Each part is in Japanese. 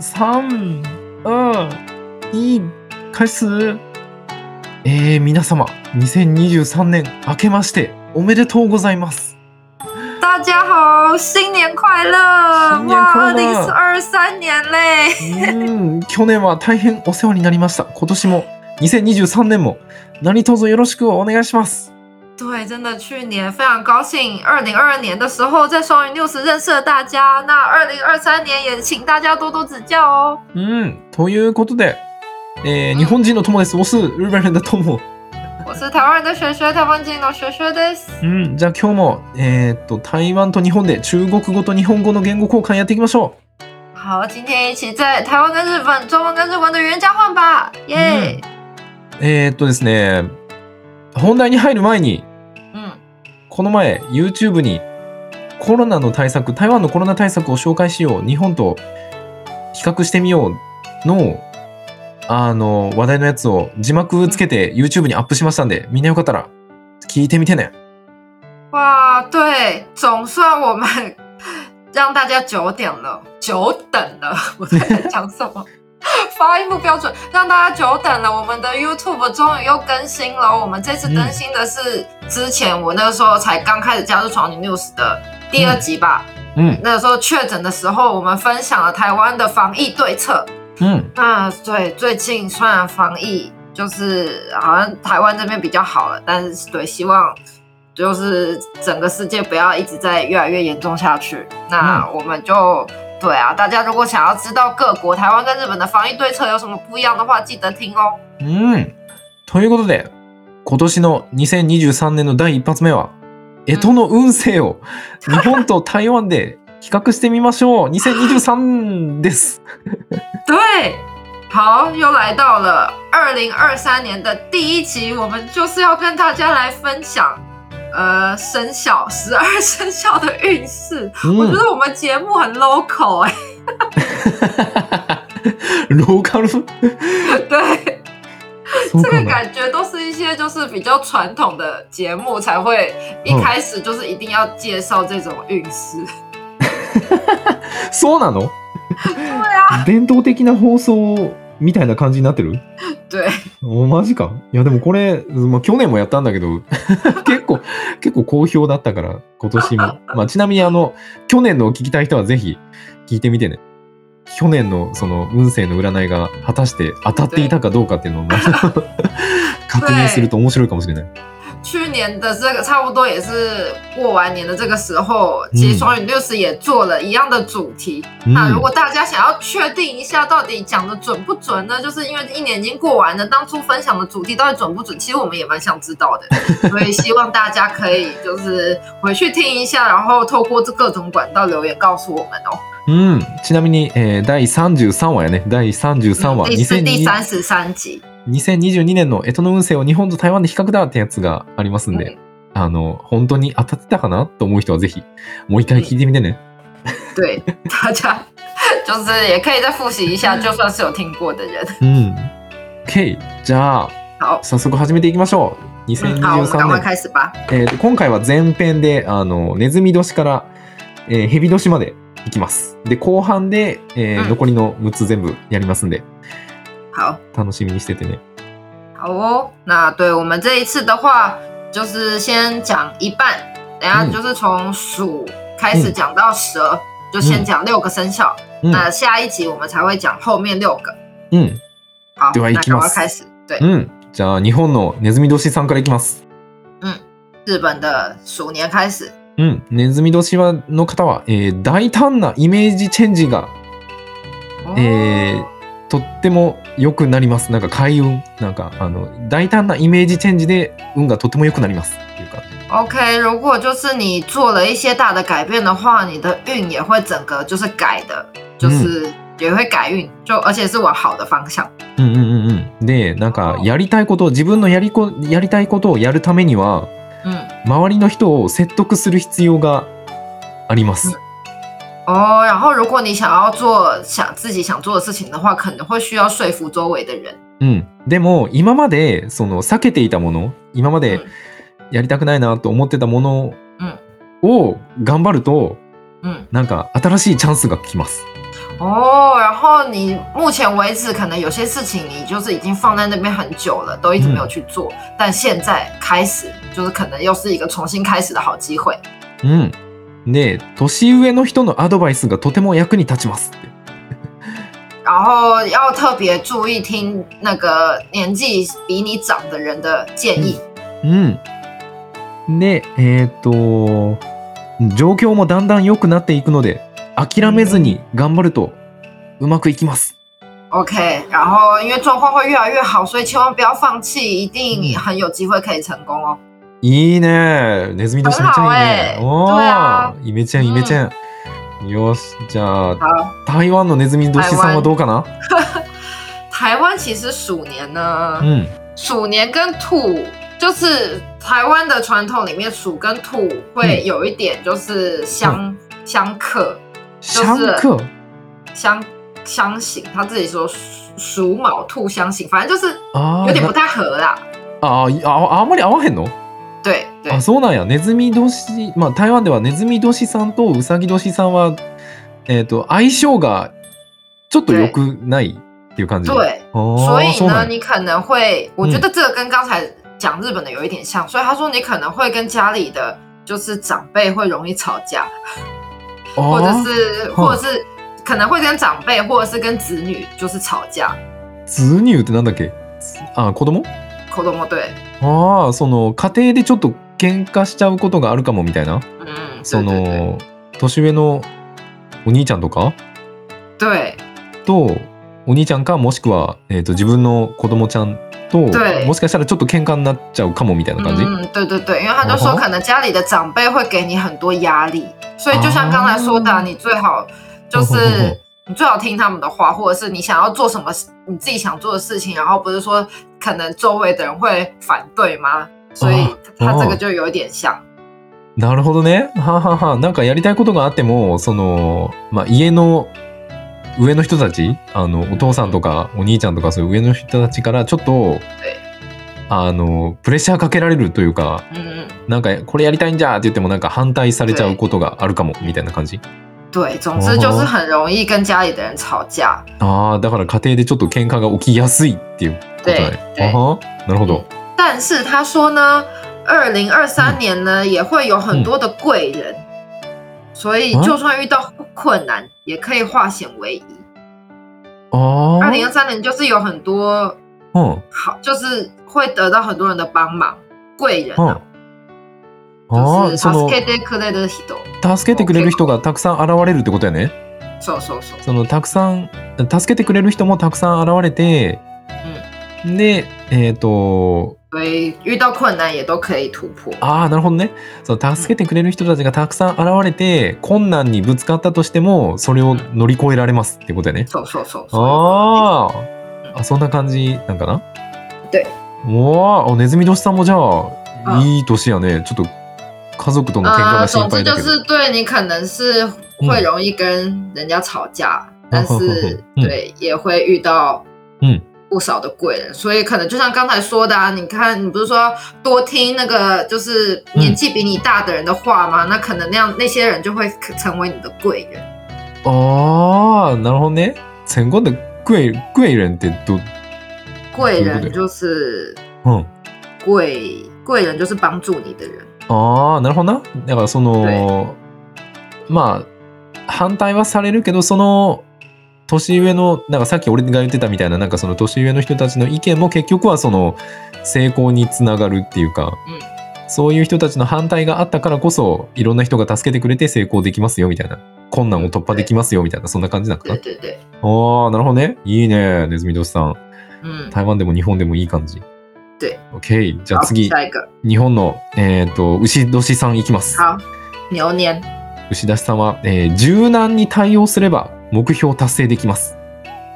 3、2、1、開始。えー、皆様、2023年明けましておめでとうございます。大家好，新年快乐！新年快乐哇，二零二三年嘞！うーん、去年は大変お世話になりました。今年も2023年も何卒よろしくお願いします。对，真的，去年非常高兴，二零二二年的时候在双语 news 认识了大家，那二零二三年也请大家多多指教哦。うん、ということで、えー日本人の友です。我是日本人的友。我是台湾人的学学，台湾人の学学です。うん、じゃあ今日も、えーっと、台湾と日本で中国語と日本語の言語交換やっていきましょ好，今天一起在台湾跟日本中文跟日文的语言交换吧，耶！う。えーっとですね、本題に入る前に、嗯この前 YouTube にコロナの対策、台湾のコロナ対策を紹介しよう、日本と比較してみようの、あの、話題のやつを字幕つけて YouTube にアップしましたんで、みんなよかったら聞いてみてね。哇，对，总算我们让大家久点了，久等了，我在讲什么？发音不标准，让大家久等了。我们的 YouTube 终于又更新了。我们这次更新的是之前我那个时候才刚开始加入闯女 News 的第二集吧。うん、那个时候确诊的时候，我们分享了台湾的防疫对策。うん、那对最近虽然防疫就是好像台湾这边比较好了，但是对希望就是整个世界不要一直在越来越严重下去。那我们就 对啊，大家如果想要知道各国台湾跟日本的防疫对策有什么不一样的话，记得听哦。うん。ということで、今年の2023年の第一発目は、干支の運勢を日本と台湾で比較してみましょう。2023です。对，好，又来到了二零二三年的第一集，我们就是要跟大家来分享。呃，生肖十二生肖的运势，我觉うん。得我们节目很 local 哎、ローカル对，そうかな。这个感觉都是一些就是比较传统的节目才会一开始就是一定要介绍这种运势。そうなの对啊，伝統的な放送 みたいな感じになってる？对，おマジか。いやでもこれ、まあ、去年もやったんだけど 結構結構好評だったから今年も、まあ、ちなみにあの去年のを聞きたい人はぜひ聞いてみてね。去年のその運勢の占いが果たして当たっていたかどうかっていうのを 確認すると面白いかもしれない。去年的这个差不多也是过完年的这个时候，其实双语 news 也做了一样的主题。那如果大家想要确定一下到底讲的准不准呢？就是因为一年已经过完了，当初分享的主题到底准不准？其实我们也蛮想知道的，所以希望大家可以就是回去听一下，然后透过这各种管道留言告诉我们哦。うん、ちなみに、えー第33話やね第33話第四、第2020三十三集， 2022年の干支の運勢を日本と台湾で比較だってやつがありますんで、あの本当に当たってたかなと思う人はぜひもう一回聞いてみてね。对大家就是也可以再复习一下，就算是有听过的人。うん。OK。じゃあ、好，早速始めていきましょう。嗯，好，我们赶2023快年。えーと今回は前編で、あの、ネズミ年から、えー、蛇年までいきます。で、後半で、えーうん残りの6つ全部やりますんで、好。楽しみにしててね。好哦，那对我们这一次的话，就是先讲一半，等一下就是从鼠开始讲到蛇，就先讲六个生肖。うん。那下一集我们才会讲后面六个。うん。好，对啊那行きます开始。对，うん。じゃあ、日本のネズミ年さんからいきます。日本的鼠年开始。うん。ネズミ年はの方は、えー大胆なイメージチェンジがえーとっても良くなります。なんか開運。なんか、あの、大胆なイメージチェンジで運がとても良くなります。っていう感じ。OK，如果就是你做了一些大的改变的话，你的运也会整个就是改的，就是也会改运，就而且是往好的方向。うんうんうんうん。で、なんか、やりたいこと、自分のやりこ、やりたいことをやるためには、嗯，周りの人を説得する必要があります。哦，然后如果你想要做想自己想做的事情的话，可能会需要说服周围的人。うん。でも、今まで、その、避けていたもの、今までやりたくないなと思ってたものを頑張ると、嗯，なんか、新しいチャンスが来ます。哦，然后你目前为止可能有些事情你就是已经放在那边很久了，都一直没有去做，但现在开始就是可能又是一个重新开始的好机会。うん。で、年上の人のアドバイスがとても役に立ちますって。然后要特别注意听那个年纪比你长的人的建议。うん。で、えっ、と、状況もだんだん良くなっていくので、諦めずに頑張るとうまくいきます。OK，然后因为状况会越来越好，所以千万不要放弃，一定很有机会可以成功哦。いいね。ネズミ年めっちゃいいね。很好欸对啊イメチェン、イメチェン。よし、じゃあ、好，台湾のネズミ年さんはどうかな？台湾其实鼠年呢，うん。鼠年跟兔就是台湾的传统里面，鼠跟兔会有一点就是相、相克、相相刑，他自己说鼠鼠卯兔相刑，反正就是有点不太合啦。あーあ、あんまり合わへんの对对あ、そうなんや。ネズミ年、まあ台湾ではネズミ年さんとウサギ年さんは、えっ、と、相性がちょっと良くないっていう感じ。对，哦所以呢，你可能会，我觉得这个跟刚才讲日本的有一点像，所以他说你可能会跟家里的就是长辈会容易吵架，或者あ是嗯或者是 可能会跟长辈或者是跟子女就是吵架。ーズニューってなんだっけ？あ、子供？子供对，ああ、その家庭でちょっと喧嘩しちゃうことがあるかもみたいな？嗯，そ对对对の、年上のお兄ちゃんとか？对と、お兄ちゃんかもしくは、えー、と自分の子供ちゃんと对もしかしたらちょっと喧嘩になっちゃうかもみたいな感じ？嗯，对对对，因为他就说哦可能家里的长辈会给你很多压力，所以就像刚才说的你最好。就是你最好听他们的话，或者是你想要做什么你自己想做的事情，然后不是说可能周围的人会反对吗？所以他这个就有一点像，なるほどね。ははは。なんかやりたいことがあっても、その、まあ、家の上の人たち、あの、お父さんとかお兄ちゃんとかそういう上の人たちからちょっと、あの、プレッシャーかけられるというか、嗯，なんかこれやりたいんじゃって言ってもなんか反対されちゃうことがあるかもみたいな感じ？对，总之就是很容易跟家里的人吵架。ああ、だから家庭でちょっと喧嘩が起きやすいっていうことだね。对あはなるほど。但是他说呢，二零二三年呢、也会有很多的贵人，所以就算遇到困难，也可以化险为夷。ああ。二零二三年就是有很多うん。好，就是会得到很多人的帮忙，贵人うん啊，。あ 助けてくれる人。助けてくれる人がたくさん現れるってことやね。そうそうそう。そのたくさん助けてくれる人もたくさん現れて、でえっ、と所以遇到困难也都可以突破。ああなるほどねその助けてくれる人たちがたくさん現れて困難にぶつかったとしてもそれを乗り越えられますってことやね。そうそうそう。あーあそんな感じなんかな？对おーあネズミ年さんもじゃああいい年やねちょっと家族との喧嘩呃，が心总之就配だけど。是对你可能是会容易跟人家吵架，但是嗯对也会遇到嗯不少的贵人，所以可能就像刚才说的啊，你看你不是说多听那个就是年纪比你大的人的话吗？那可能那样那些人就会成为你的贵人。ああなるほどね。戦後でクエクエレンってど贵对不对人就是うん贵贵人就是帮助你的人。 ああなるほどな。だからそのまあ反対はされるけどその年上のなんかさっき俺が言ってたみたいななんかその年上の人たちの意見も結局はその成功につながるっていうか、そういう人たちの反対があったからこそいろんな人が助けてくれて成功できますよみたいな困難を突破できますよみたいなそんな感じなのかな？ああなるほどね。いいねネズミ年さん。嗯，台湾でも日本でもいい感じ。对。OK じゃあ好，次下一个，日本のえっ、と牛年さんいきます。好，牛年。牛出さんは、えー柔軟に対応すれば目標達成できます。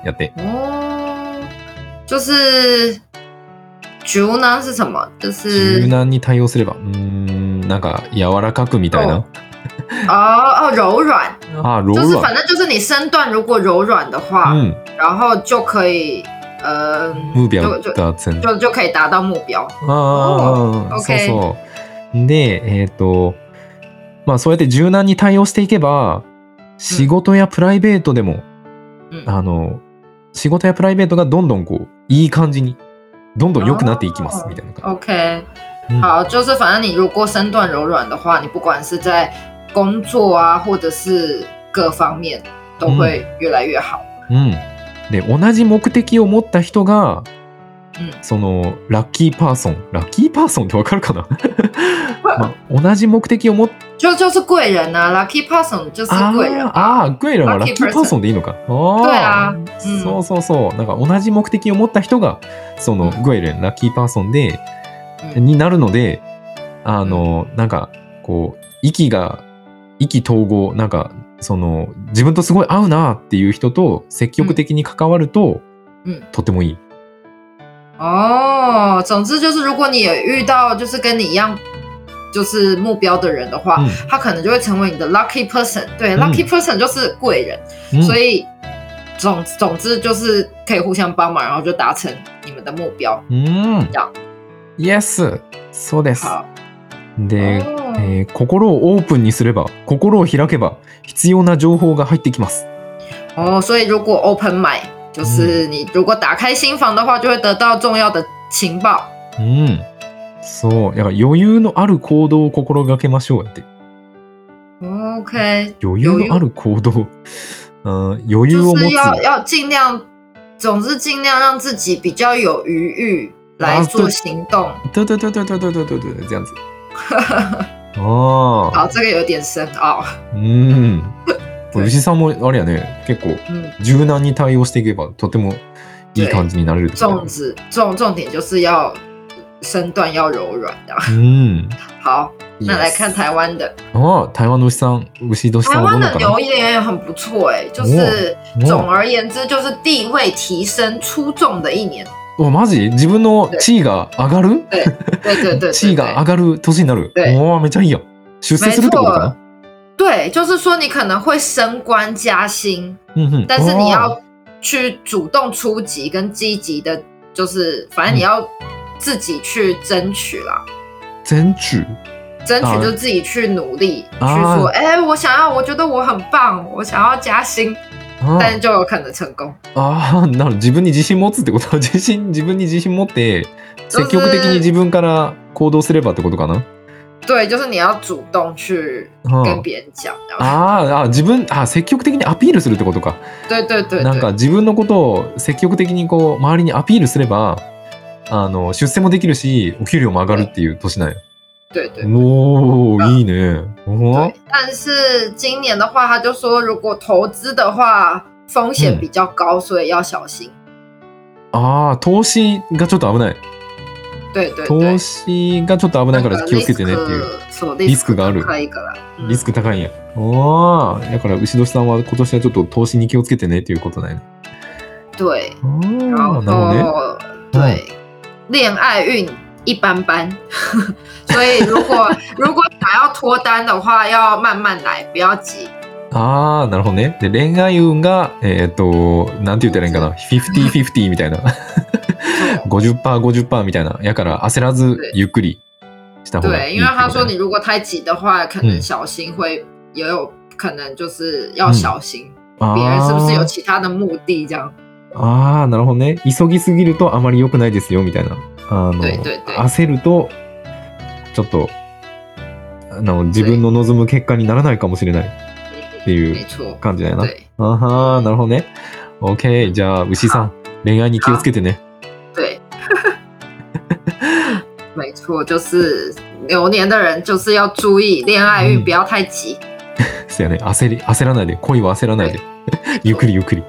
やって。哦，就是竹呢是什么？就是柔軟に対応すれば。うーん、なんか柔らかくみたいな。哦哦柔软，あ、ロールは。就是反正就是你身段如果柔软的话，うん。然后就可以呃，目標就就達成。就就可以達到目標。ああ、そうそう。で、えっ、と、まあそうやって柔軟に対応していけば、仕事やプライベートでもうんあの、仕事やプライベートがどんどんこう、いい感じに、どんどん良くなっていきます、哦みたいな感 OK，、嗯好，就是反正你如果身段柔软的话，你不管是在工作啊，或者是各方面，都会越来越好。じ。うん。で、同じ目的を持った人が、うんその、ラッキーパーソン。ラッキーパーソンってわかるかな？まあ、同じ目的を持っ就就是贵人啊，lucky person 就是あ贵人ー。あー、グエルはラッキーパーソンでいいのか？あー对啊うんそうそうそう。なんか同じ目的を持った人が、そのうんグエルン、ラッキーパーソンで、うんになるので、あの、なんか、こう、息が、意気投合、なんか、その、自分とすごい合うなっていう人と積極的に関わると、うんとてもいい。哦，总之就是，如果你有遇到就是跟你一样就是目标的人的话，嗯他可能就会成为你的 lucky person。对、嗯 l u c k y person 就是贵人，うん所以总总之就是可以互相帮忙，然后就达成你们的目标。うんじゃあ。Yes! そうです。好，で、哦えー心をオープンにすれば、心を開けば、必要な情報が入ってきます。哦，所以如果 open mind，就是你如果打开心房的话，就会得到重要的情報。うん。そう。だから余裕のある行動を心がけましょうやって。OK，余裕のある行動。うん、余裕を持つ。要要尽量，总之尽量让自己比较有余裕来啊做对行动。对对对对对对对对对，这样子。ああ。好，这个有点深奥。うん。对牛さんもあれやね、結構嗯，柔軟に対応していけばとてもいい感じになれるってこと重质重重点就是要身段要柔软的。うん。好，那来看台湾的，ああ、台湾の牛さん、牛年台さんはど湾的留言也很不错哎，就是お总而言之就是地位提升出众的一年。おマジ？自分の地位が上がる？地位が上がる年になる。对おお、めっちゃいいやん。出世するってことかな？对，就是说你可能会升官加薪，うんうん。但是你あ要去主动出击跟积极的，就是反正你要自己去争取啦。ー全中。争取啊就自己去努力，啊去说，哎、我想要，我觉得我很棒，我想要加薪，あ。但就有可能成功。なるほど。自分に自信持つってこと？自信、自分に自信持って、積極的に自分から行動すればってことかな？对，就是你要主动去うん跟别人讲，あーあ、自分、あ積極的にアピールするってことか。对对对なんか对，自分のことを積極的にこう、周りにアピールすれば、あの、出世もできるし、お給料も上がるっていう年なんや。对对おー、いいね。对。但是今年的话，他就说，如果投资的话，风险比较高，所以要小心。ああ、投資がちょっと危ない。对对对投，資がちょっと危ないから気をつけてねっていう。そうリスクがある高いから。うんリスク高いんや。おー。だから、牛年さんは今年はちょっと投資に気をつけてねっていうことだよね。对，あー然后なるほどね。对恋爱运一般般，所以如果如果想要脱单的话，要慢慢来，不要急。ああ、なるほどね。で、恋愛運が、えっ、と、なんて言ったらいいんかな？50-50みたいな。50%、50%みたいな。やから、焦らず对ゆっくりした方が对，いい因为他说你如果太急的话，可能嗯小心会也有可能就是要小心，あ别人是不是有ー其他的目的这样？あー、なるほどね。急ぎすぎるとあまり良くないですよ、みたいな。あの、对对对焦ると、ちょっと、あの、自分の望む結果にならないかもしれないっていう感じだよな。对あはー、なるほどね。OK。じゃあ、牛さん、恋愛に気をつけてね。对，没错，就是流年的人就是要注意恋爱运，嗯不要太急。そうやね。焦り、焦らないで。恋は焦らないで。ゆっくりゆっくり。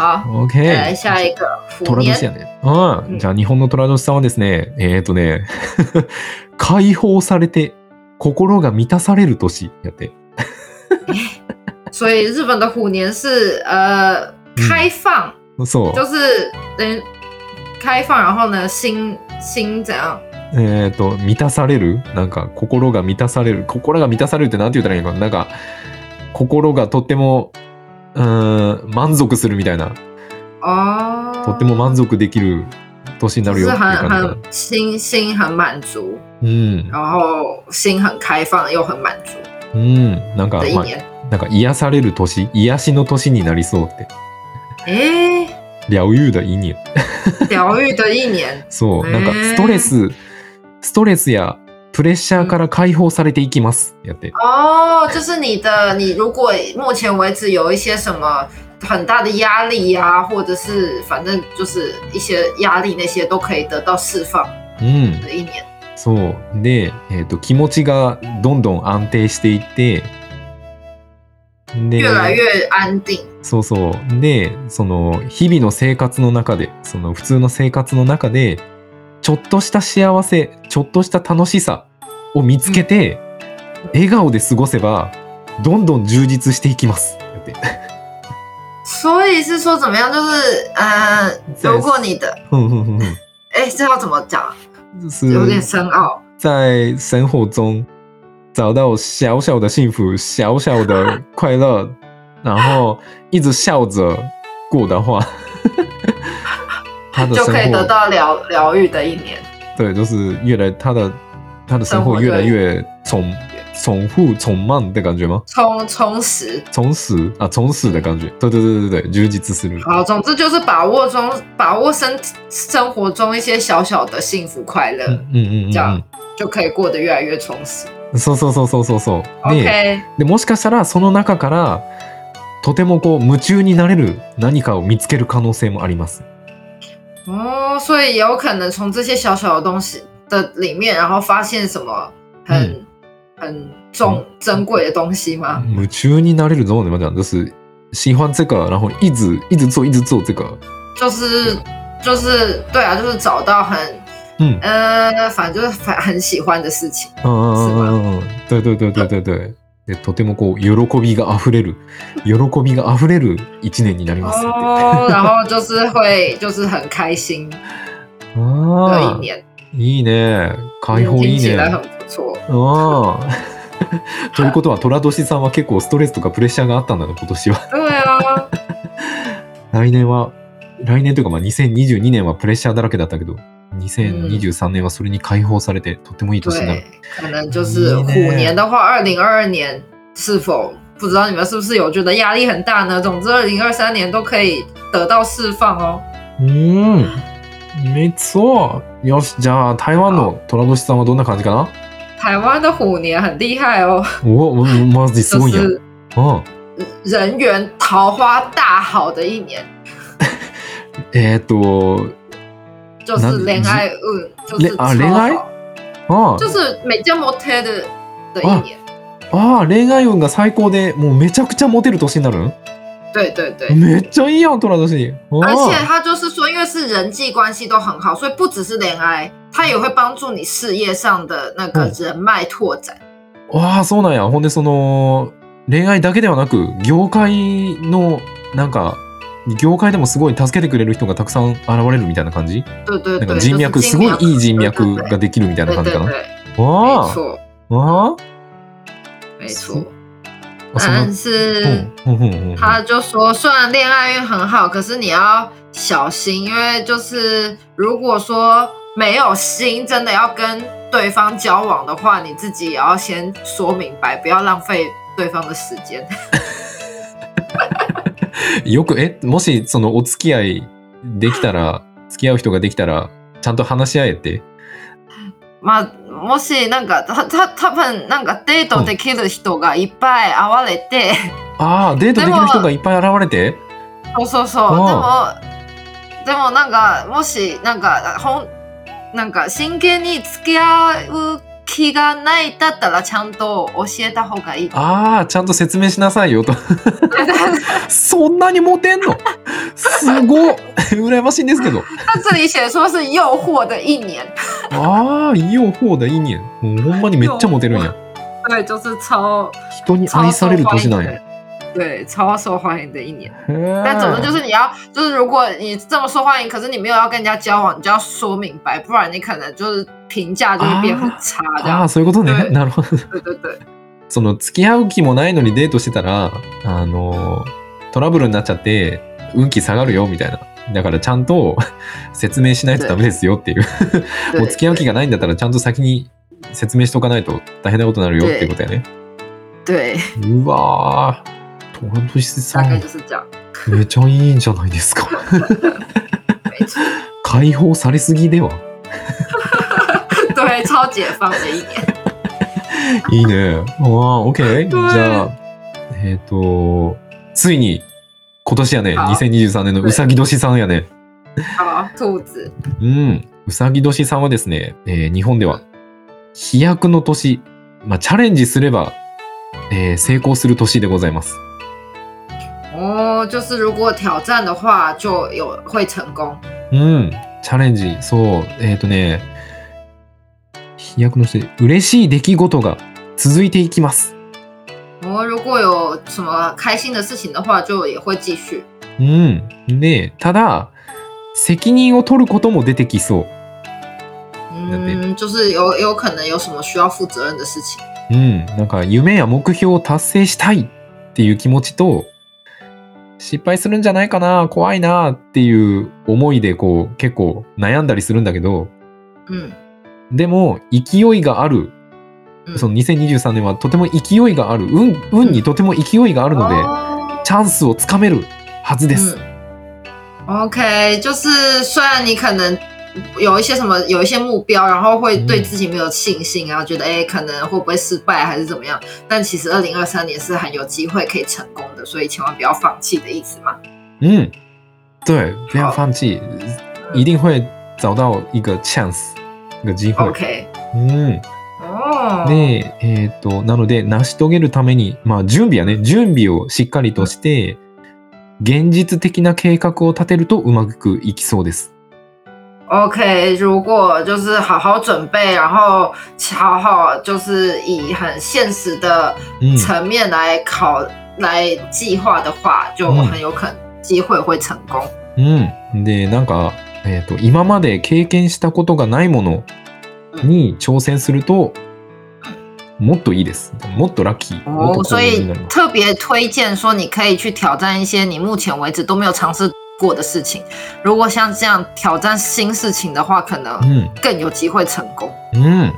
好，OK。再来下一个。うん。うんじゃあ、日本の虎年さんはですね、えっ、とね、解放されて、心が満たされる年やって。所以日本的虎年是呃开放，そう。就是等于开放，然后呢心心怎样？えっ、と、満たされる？なんか、心が満たされる？心が満たされるってなんて言ったらいいのなんか、心がとっても、うーん、満足するみたいな。哦，とっても満足できる年になる就是よっていう很感じ很。心心很满足，うん。然后心很开放又很满足うん。なんか、まあ、的一年。なんか癒される年、癒しの年になりそうって诶，療愈的一年。疗愈的一年，そう、へーなんかストレス、ストレスやプレッシャーから解放されていきます。やって。哦，就是你的，你如果目前为止有一些什么很大的压力呀、或者是反正就是一些压力，那些都可以得到释放うん。的一年。そう。で、えっ、と、気持ちがどんどん安定していって、で、越来越安定。そうそう。で、その、日々の生活の中で、その普通の生活の中で、ちょっとした幸せ、ちょっとした楽しさを見つけて、笑顔で過ごせば、どんどん充実していきます。所以是说怎么样？就是呃，在如果你的，哎，这要怎么讲？有点深奥。在生活中找到小小的幸福、小小的快乐，然后一直笑着过的话，他的生就可以得活到疗疗愈的一年。对，就是越来他的他的生活越来对越充重复充满的感觉吗？充充实。充实啊，充实的感觉。对对对对对，充実する。好，总之就是把握中，把握生生活中一些小小的幸福快乐，嗯嗯嗯这样うん就可以过得越来越充实。うん。そうそうそうそうそうそう。で OK，でもしかしたらその中からとてもこう夢中になれる何かを見つける可能性もあります。哦，所以也有可能从这些小小的东西的里面，然后发现什么很、很重珍贵的东西吗？夢中になれる怎么怎么讲？就是喜欢这个，然后一直一直做，一直做这个。就是就是对啊，就是找到很嗯呃，反正就是反很喜欢的事情。うんうんうんうんうん。对对对对对对。 でとてもこう喜びが溢れる喜びが溢れる一年になりますって。哦，然后就是会就是很开心的ああ一年，いいね。解放いいね。ああ。ということは寅年さんは結構ストレスとかプレッシャーがあったんだね今年は。来年は来年というかまあ2022年はプレッシャーだらけだったけど2023年はそれに解放されてとってもいい年になる对。，可能就是虎年的话，二零二二年是否不知道你们是不是有觉得压力很大呢？总之，二零二三年都可以得到释放哦。うん。めっそう。よし、じゃあ台湾の寅年さんはどんな感じかな？台湾的虎年很厉害哦，マジす就ごいやん。是うん。人缘桃花大好的一年，えーっと、就是恋爱运就是啊恋愛好，あ就是美加摩贴的的一年。あ、ああ、恋愛運が最高で、もうめちゃくちゃモテる年になる？ん对对对，めっちゃいいやん、寅年。あ而且他就是说，因为是人际关系都很好，所以不只是恋愛，他也会帮助你事业上的那个嗯人脉拓展。ああ、そうなんや。ほんで、その、恋愛だけではなく、業界の、なんか、業界でもすごい助けてくれる人がたくさん現れるみたいな感じ？なんか人脈、すごいいい人脈对ができるみたいな感じかな？对，わ没あ错わあ。没错。但是他就说，虽然恋爱运很好，可是你要小心，因为就是如果说没有心，真的要跟对方交往的话，你自己也要先说明白，不要浪费对方的时间。よく、え、もしそのお付き合いできたら、付き合う人ができたら、ちゃんと話し合えて。まあ、もしなんかたた多分なんかデートできる人がいっぱい現れて、ああ、デートできる人がいっぱい現れて？そうそうそう。でもでもなんかもしなんかほんなんか真剣に付き合う気がないだったらちゃんと教えた方がいい。ああ、ちゃんと説明しなさいよと。そんなにモテんの？すごっ羨ましいんですけど。他这里写说是诱惑的一年，ああ、いいよ、ほうだ、いいねん。もうほんまにめっちゃモテるんや。对，就是超人に愛される年なんや。へ对超受欢迎的一年。え。但总之就是你要，就是如果你这么受欢迎，可是你没有要跟人家交往，你就要说明白，不然你可能就是评价就会变很差这样。ああ、そういうことね。对 なるほど。对对对，その付き合う気もないのにデートしてたら、あの、トラブルになっちゃって、運気下がるよみたいな。だからちゃんと 説明しないとダメですよっていう。もう付き合う気がないんだったらちゃんと先に説明しとかないと大変なことになるよっていうことやね。对，うわー、トランプシさん大概就。是这样。めちゃいいんじゃないですか。解放されすぎでは。对，超解放的一年。いいね。ああ、OK。じはいゃあ、えっ、と、ついに今年やね、あ2023年のうさぎ年さんやね。好，兔子，うん。うさぎ年さんはですね、えー日本では飛躍の年、まあ、チャレンジすれば、えー成功する年でございます。哦，就是如果挑战的话，就有会成功。うん。チャレンジ、そう。えっ、とね、飛躍の年、嬉しい出来事が続いていきます。哦，如果有什么开心的事情的话，就也会继续。うん。で、ただ、責任を取ることも出てきそう。嗯，就是有有可能有什么需要负责任的事情。うん、なんか夢や目標を達成したいっていう気持ちと失敗するんじゃないかな怖いなっていう思いでこう結構悩んだりするんだけど嗯でも勢いがある。嗯，その2023年はとても勢いがある。運運にとても勢いがあるので哦チャンスをつかめるはずです。嗯，OK，就是虽然你可能有一些什么有一些目标，然后会对自己没有信心啊，觉得哎可能会不会失败还是怎么样，但其实二零二三年是很有机会可以成功的，所以千万不要放弃的意思嘛。嗯，对，不要好放弃，一定会找到一个 chance 一个機会。OK，うん。哦，で、えっ、と、なので、成し遂げるために、まあ、準備やね、準備をしっかりとして、現実的な計画を立てるとうまくいきそうです。OK，如果就是好好准备，然后好好就是以很现实的うん。层面来考、来计划的话，就嗯很有可能机会会成功。うん。で、なんか、えっ、と、今まで経験したことがないものに挑戦すると、もっといいです。もっとラッキー。もっと哦，所以。特别推荐说，你可以去挑战一些你目前为止都没有尝试过的事情。如果像这样挑战新事情的话，可能うん。更有机会成功。うん。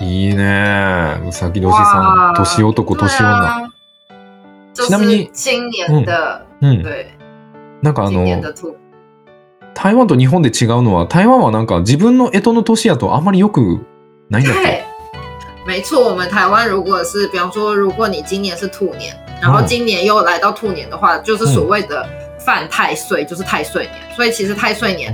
いいね。うさぎ年さ哇ん。年男、对年女。ちなみに今年的、うん。对なんかあの台湾と日本で違うのは、台湾はなんか自分の干支の年やとあんまりよくないんだっけ？对，没错，我们台湾如果是，比方说，如果你今年是兔年，然后嗯。今年又来到兔年的话，就是所谓的犯太岁，就是太岁年。所以其实太岁年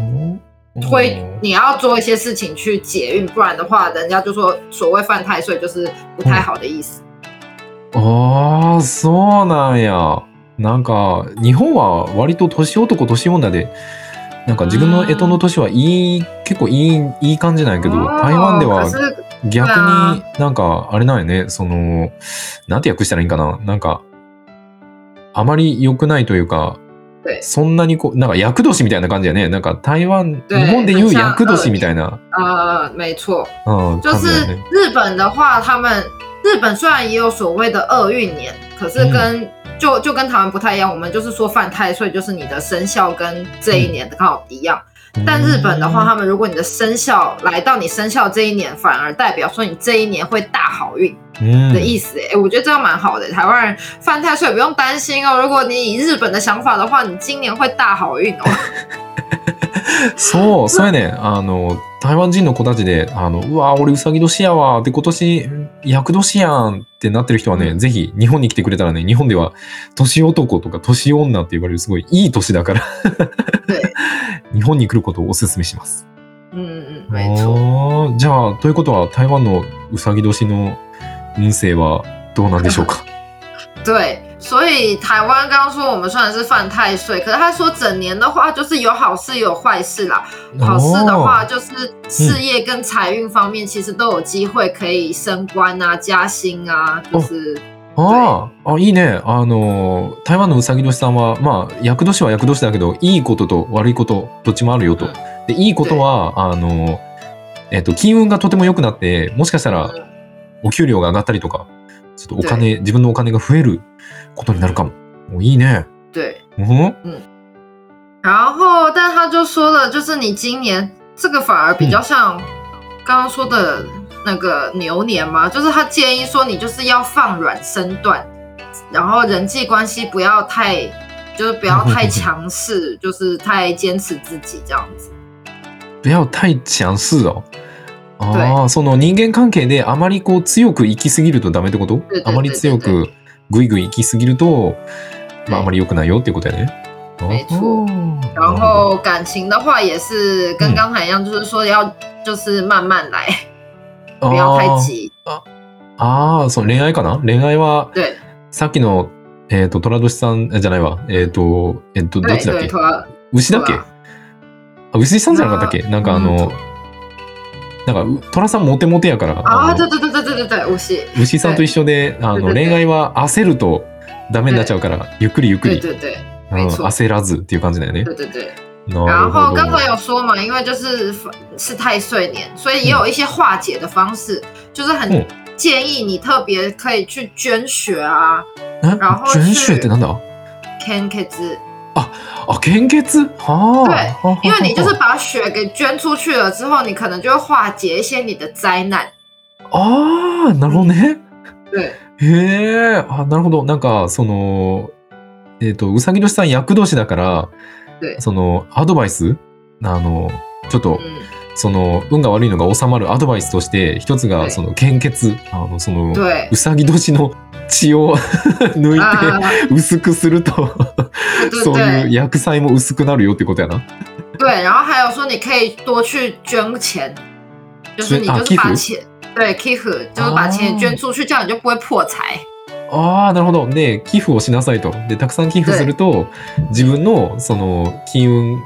会你要做一些事情去解运，不然的话，人家就说所谓犯太岁就是不太好的意思。ああ、そうなんや。なんか、日本は割と年男、年女で、なんか自分の干支の年はいい、結構いい、いい感じなんやけど、台湾では逆になんか、あれなんやね、その、なんて訳したらいいんかな。なんか、あまり良くないというか对、そんなにこう、なんか厄年みたいな感じやね。なんか台湾、对日本で言う厄年みたいな、呃，没错，うん、就是。日本的话，他们日本虽然也有所谓的厄运年，可是跟、就就跟台湾不太一样，我们就是说犯太岁，就是你的生肖跟这一年刚好一样。但日本的话，他们如果你的生肖来到你生肖这一年，反而代表说你这一年会大好运的意思。哎、我觉得这样蛮好的。台湾人犯太岁不用担心哦，如果你以日本的想法的话，你今年会大好运哦。そう、そうやね。ん。あの、台湾人の子たちで、あの、うわ、俺うさぎ年やわ、で、今年、厄年やんってなってる人はね、うん。ぜひ日本に来てくれたらね、日本では年男とか年女って言われるすごいいい年だから、对，日本に来ることをお勧めします。嗯嗯，没错。あーじゃあ、ということは台湾のうさぎ年の運勢はどうなんでしょうか？对，所以台湾刚刚说我们虽然是犯太岁，可是他说整年的话就是有好事有坏事啦。好事的话就是事业跟财运方面其实都有机会可以升官啊、加薪啊，就是あーあ、いいね。あの、台湾のうさぎ年さんは、まあ、厄年は厄年だけど、いいことと悪いこと、どっちもあるよと。うんで、いいことは、あの、えっと、金運がとても良くなって、もしかしたら嗯お給料が上がったりとか、ちょっとお金、自分のお金が増えることになるかも。おいいね。对。うん然后，但他就说了，就是你今年这个反而比较像刚刚说的那个牛年嘛，就是他建议说你就是要放软身段，然后人际关系不要太，就是不要太强势，就是太坚持自己这样子。不要太強勢哦。ああ、その人間関係であまりこう強く行き過ぎるとダメってこと？あまり強くぐいぐい行き過ぎると、まああまり良くないよっていうことやね。没错。哦然后感情的话也是跟刚才一样，就是说要就是慢慢来，不要太急。ああ、そう、恋愛かな？恋愛は、对。さっきの、えっ、と、虎年さんえじゃないわ。えっ、と、えっ、と、どっちだっけ？牛だっけ？虎。あ、牛さんじゃなかったっけ？なんかあの、なんか、う虎さんモテモテやから、啊，あの对对对对对对对，无锡，牛さんと一緒で、あの、恋愛は焦るとダメになっちゃうから、ゆっくりゆっくり、焦らずっていう感じだよね。对对对。な然。后刚才有说嘛，因为就是是太岁年，所以也有一些化解的方式，就是很嗯。建议你特别可以去捐血啊。え然后捐是血ってなんだ，can kids，あ、献血はあ。对はあ因为你就是は把血给捐出去了之后，你可能就会化解一些你的灾難。ああー、なるほどね。对へえ、あ、なるほど。なんか、その、えっ、と、うさぎ年さん厄年だから、对その、アドバイス？あの、ちょっと、嗯，その、運が悪いのが収まるアドバイスとして、一つが、はいその、献血。あの、その、对うさぎ年の血を抜い啊，て、薄くすると、そういう对薬剤も薄くなるよってことやな。对，然后还有说你可以多去捐钱，就是你就是把钱。对 k i f 就是把钱捐出去，这样你就不会破财。ああ、なるほど。で、寄付をしなさいと。で、たくさん寄付すると、自分の、その、金運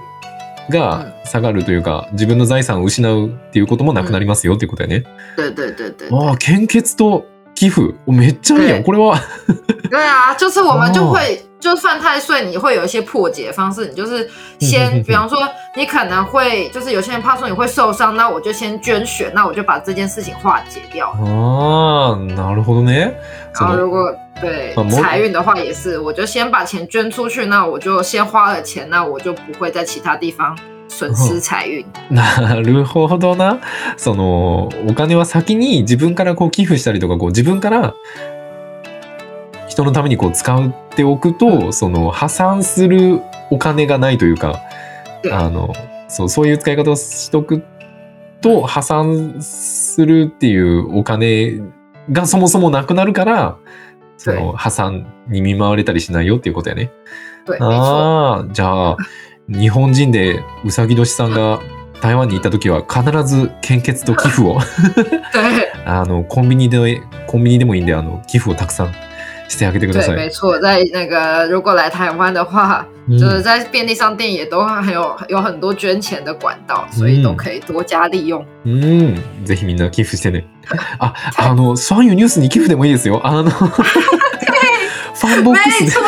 が下がるというか、自分の財産を失うっていうこともなくなりますよっていうことやね。对对对对ああ、献血と寄付。おめっちゃいいやん。对これは、对啊，就是我们就哦会，就犯太岁，你会有一些破解方式。你就是嗯嗯先，嗯比方说，你可能会，就是有些人怕说你会受伤，那我就先捐血，那我就把这件事情化解掉。ああ、なるほどね。その然后如果对啊某财运的话，也是，我就先把钱捐出去，那我就先花了钱，那我就不会在其他地方 损失财运。なるほどな。その、お金は先に自分からこう寄付したりとか、こう自分から人のためにこう使っておくと、その破産するお金がないというか、对あの、そう、そういう使い方をしとくと破産するっていうお金がそもそもなくなるから、その破産に見舞われたりしないよっていうことやね。ああ、じゃあ、日本人でうさぎ年さんが台湾に行った時は必ず献血と寄付を对 あのコンビニでコンビニでもいいんであの寄付をたくさんしてあげてくだ对，さい。没错，在那个如果来台湾的话，うん就是在便利商店也都很有有很多捐钱的管道，所以都可以多加利用。うん、ぜひみんな寄付してね。あ、あの、そういうニュースに寄付でもいいですよ。あの、ファンボックスで。没错，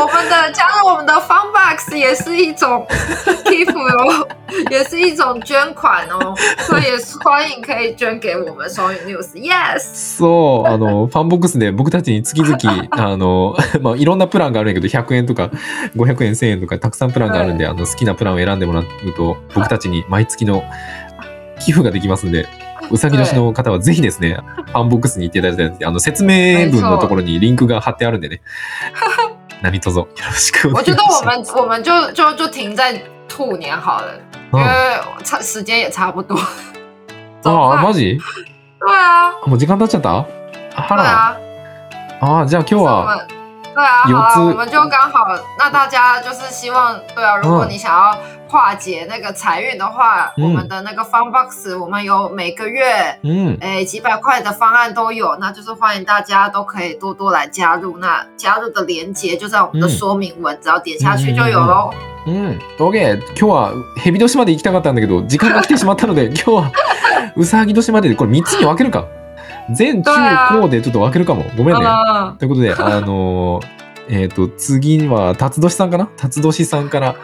我们的加入我们的 Fun Box 也是一种 gift 哦，也是一种捐款哦，所以欢迎可以捐给我们双语 News。Yes，そう、あの、ファンボックスで僕たちに月々、あの、まあ、いろんなプランがあるんやけど、100円とか500円、1000円とか、たくさんプランがあるんで、あの、好きなプランを選んでもらうと、僕たちに毎月の寄付ができますんで、うさぎ年の方はぜひですね、ファンボックスに行っていただいて、あの、説明文のところにリンクが貼ってあるんでね、何卒よろしくお願いし我觉得我ます。们我们就就就停在兔年好了，因为差时间也差不多。怎么ああ、办マジ？对啊，もう時間経っちゃった？あ对ら。啊。ああ、じゃあ今日我は、们对啊，好啊，有资我们就刚好，那大家就是希望，对啊，如果嗯你想要化解那个财运的话，嗯我们的那个 Fun Box，我们有每个月うん。诶几百块的方案都有，那就是欢迎大家都可以多多来加入。那加入的链接就在我们的嗯说明文，只要点下去就有喽。うん。OK。今日は蛇年まで行きたかったんだけど、時間が来てしまったので、今日はうさぎ年までで、これ3つに分けるか。 全中高でちょっと分けるかも。ごめんね。嗯，ということで、あのーえっ、と、次は、辰年さんかな？辰年さんから好。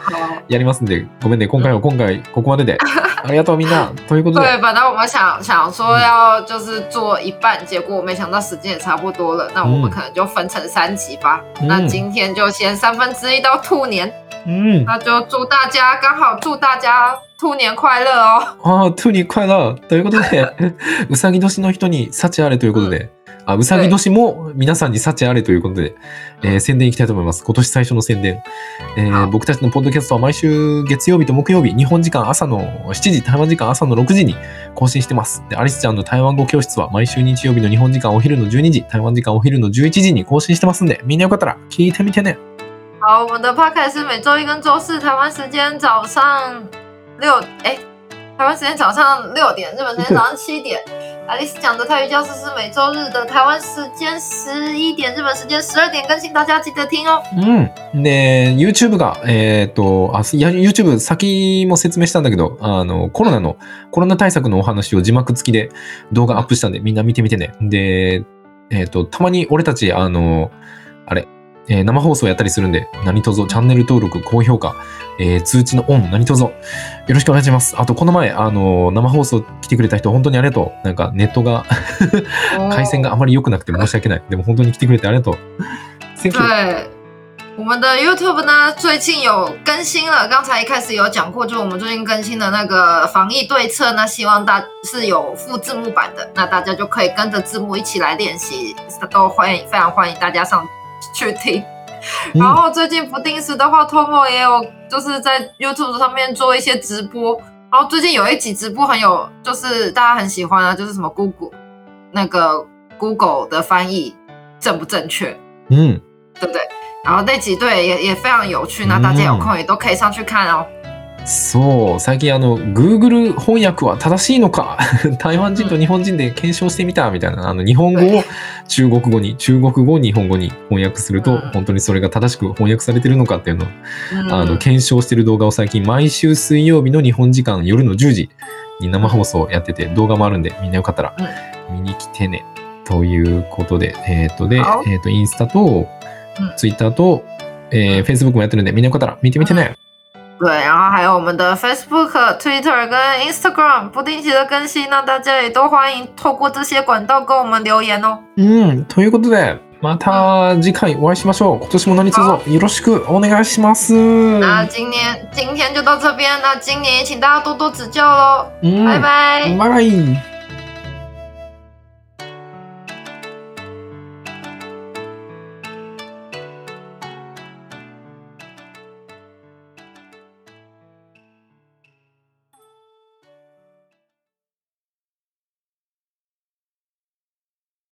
やりますんで、ごめんね。今回は今回、ここまでで。ありがとうみんな。ということで、对，本来我们想想说要就是做一半，结果没想到时间也差不多了，那我们嗯可能就分成三集吧。嗯那今天就先三分之一到兔年，うん。那就祝大家刚好祝大家兔年快乐哦。ああ、トゥニ快乐ということで、うさぎ年の人に幸あれということで、あ、うさぎ年も皆さんに幸あれということで、えー宣伝いきたいと思います。今年最初の宣伝。えーはい僕たちのポッドキャストは毎週月曜日と木曜日、日本時間朝の7時、台湾時間朝の6時に更新してます。で、アリスちゃんの台湾語教室は毎週日曜日の日本時間お昼の12時、台湾時間お昼の11時に更新してますんで、みんなよかったら聞いてみてね。好，我们的 podcast 是每周一跟周四，台湾时间早上六，哎，台湾时间早上六点，日本时间早上七点。爱丽丝讲的泰语教室是每周日的台湾时间十一点，日本时间十二点更新，大家记得听哦。うん。で、YouTube が、えっ、と、あ、いや YouTube 先も説明したんだけど、あの、コロナの、コロナ対策のお話を字幕付きで動画アップしたんで、みんな見てみてね。で、えっ、と、たまに俺たち、あの、あれ、えー生放送やったりするんで、何卒チャンネル登録、高評価、えー通知のオン、何卒よろしくお願いします。あと、この前、あの、生放送来てくれた人、本当にありがとう。なんか、ネットが、回線があまり良くなくて申し訳ない。でも本当に来てくれてありがとう。Thank you. 对，我们的 YouTube 呢最近有更新了，刚才一开始有讲过，就我们最近更新的那个防疫对策呢，希望大是有附字幕版的，那大家就可以跟着字幕一起来练习，都欢迎非常欢迎大家上去听。嗯然后最近不定时的话，Tomo 也有就是在 YouTube 上面做一些直播。然后最近有一集直播很有，就是大家很喜欢啊，就是什么 Google 那个 Google 的翻译正不正确，嗯。对不对？然后那集对也也非常有趣，那大家有空也都可以上去看哦。そう、最近あの、Google 翻訳は正しいのか？台湾人と日本人で検証してみたみたいな、あの、日本語を中国語に、中国語を日本語に翻訳するとうん、本当にそれが正しく翻訳されてるのかっていうのを、嗯あの、検証してる動画を最近、毎週水曜日の日本時間夜の10時に生放送やってて、動画もあるんで、みんなよかったら見に来てね。ということで、えっ、と、で、好えっ、と、インスタと、ツイッターと、えー、Facebook もやってるんで、みんなよかったら見てみてね。对，然后还有我们的 Facebook、Twitter 跟 Instagram 不定期的更新，那大家也都欢迎透过这些管道跟我们留言哦。うん。ということで、また次回お会いしましょう。今年も何卒よろしくお願いします。那今年今天就到这边，那今年也请大家多多指教喽，うん拜拜。バイバイ。